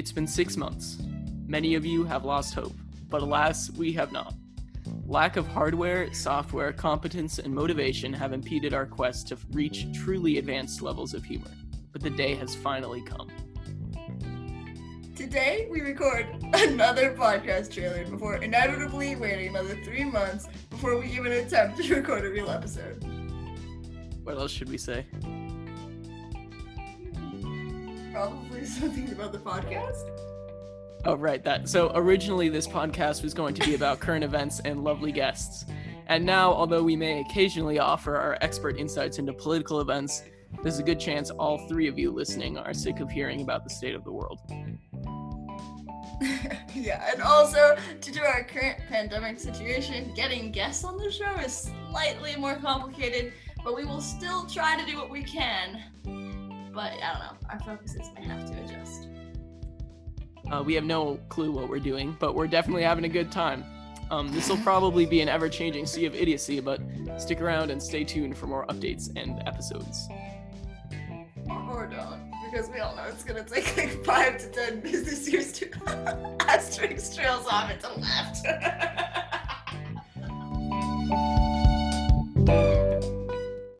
It's been six months. Many of you have lost hope, but alas, we have not. Lack of hardware, software, competence, and motivation have impeded our quest to reach truly advanced levels of humor. But the day has finally come. Today, we record another podcast trailer before inevitably waiting another three months before we even attempt to record a real episode. What else should we say? Probably something about the podcast. Oh, right, that. So originally, this podcast was going to be about current events and lovely guests. And now, although we may occasionally offer our expert insights into political events, there's a good chance all three of you listening are sick of hearing about the state of the world. yeah, and also due to our current pandemic situation, getting guests on the show is slightly more complicated, but we will still try to do what we can. I don't know, our focuses may have to adjust. Uh, we have no clue what we're doing, but we're definitely having a good time. Um, this will probably be an ever changing sea of idiocy, but stick around and stay tuned for more updates and episodes. Or don't, because we all know it's gonna take like five to ten business years to asterisk trails off it to left.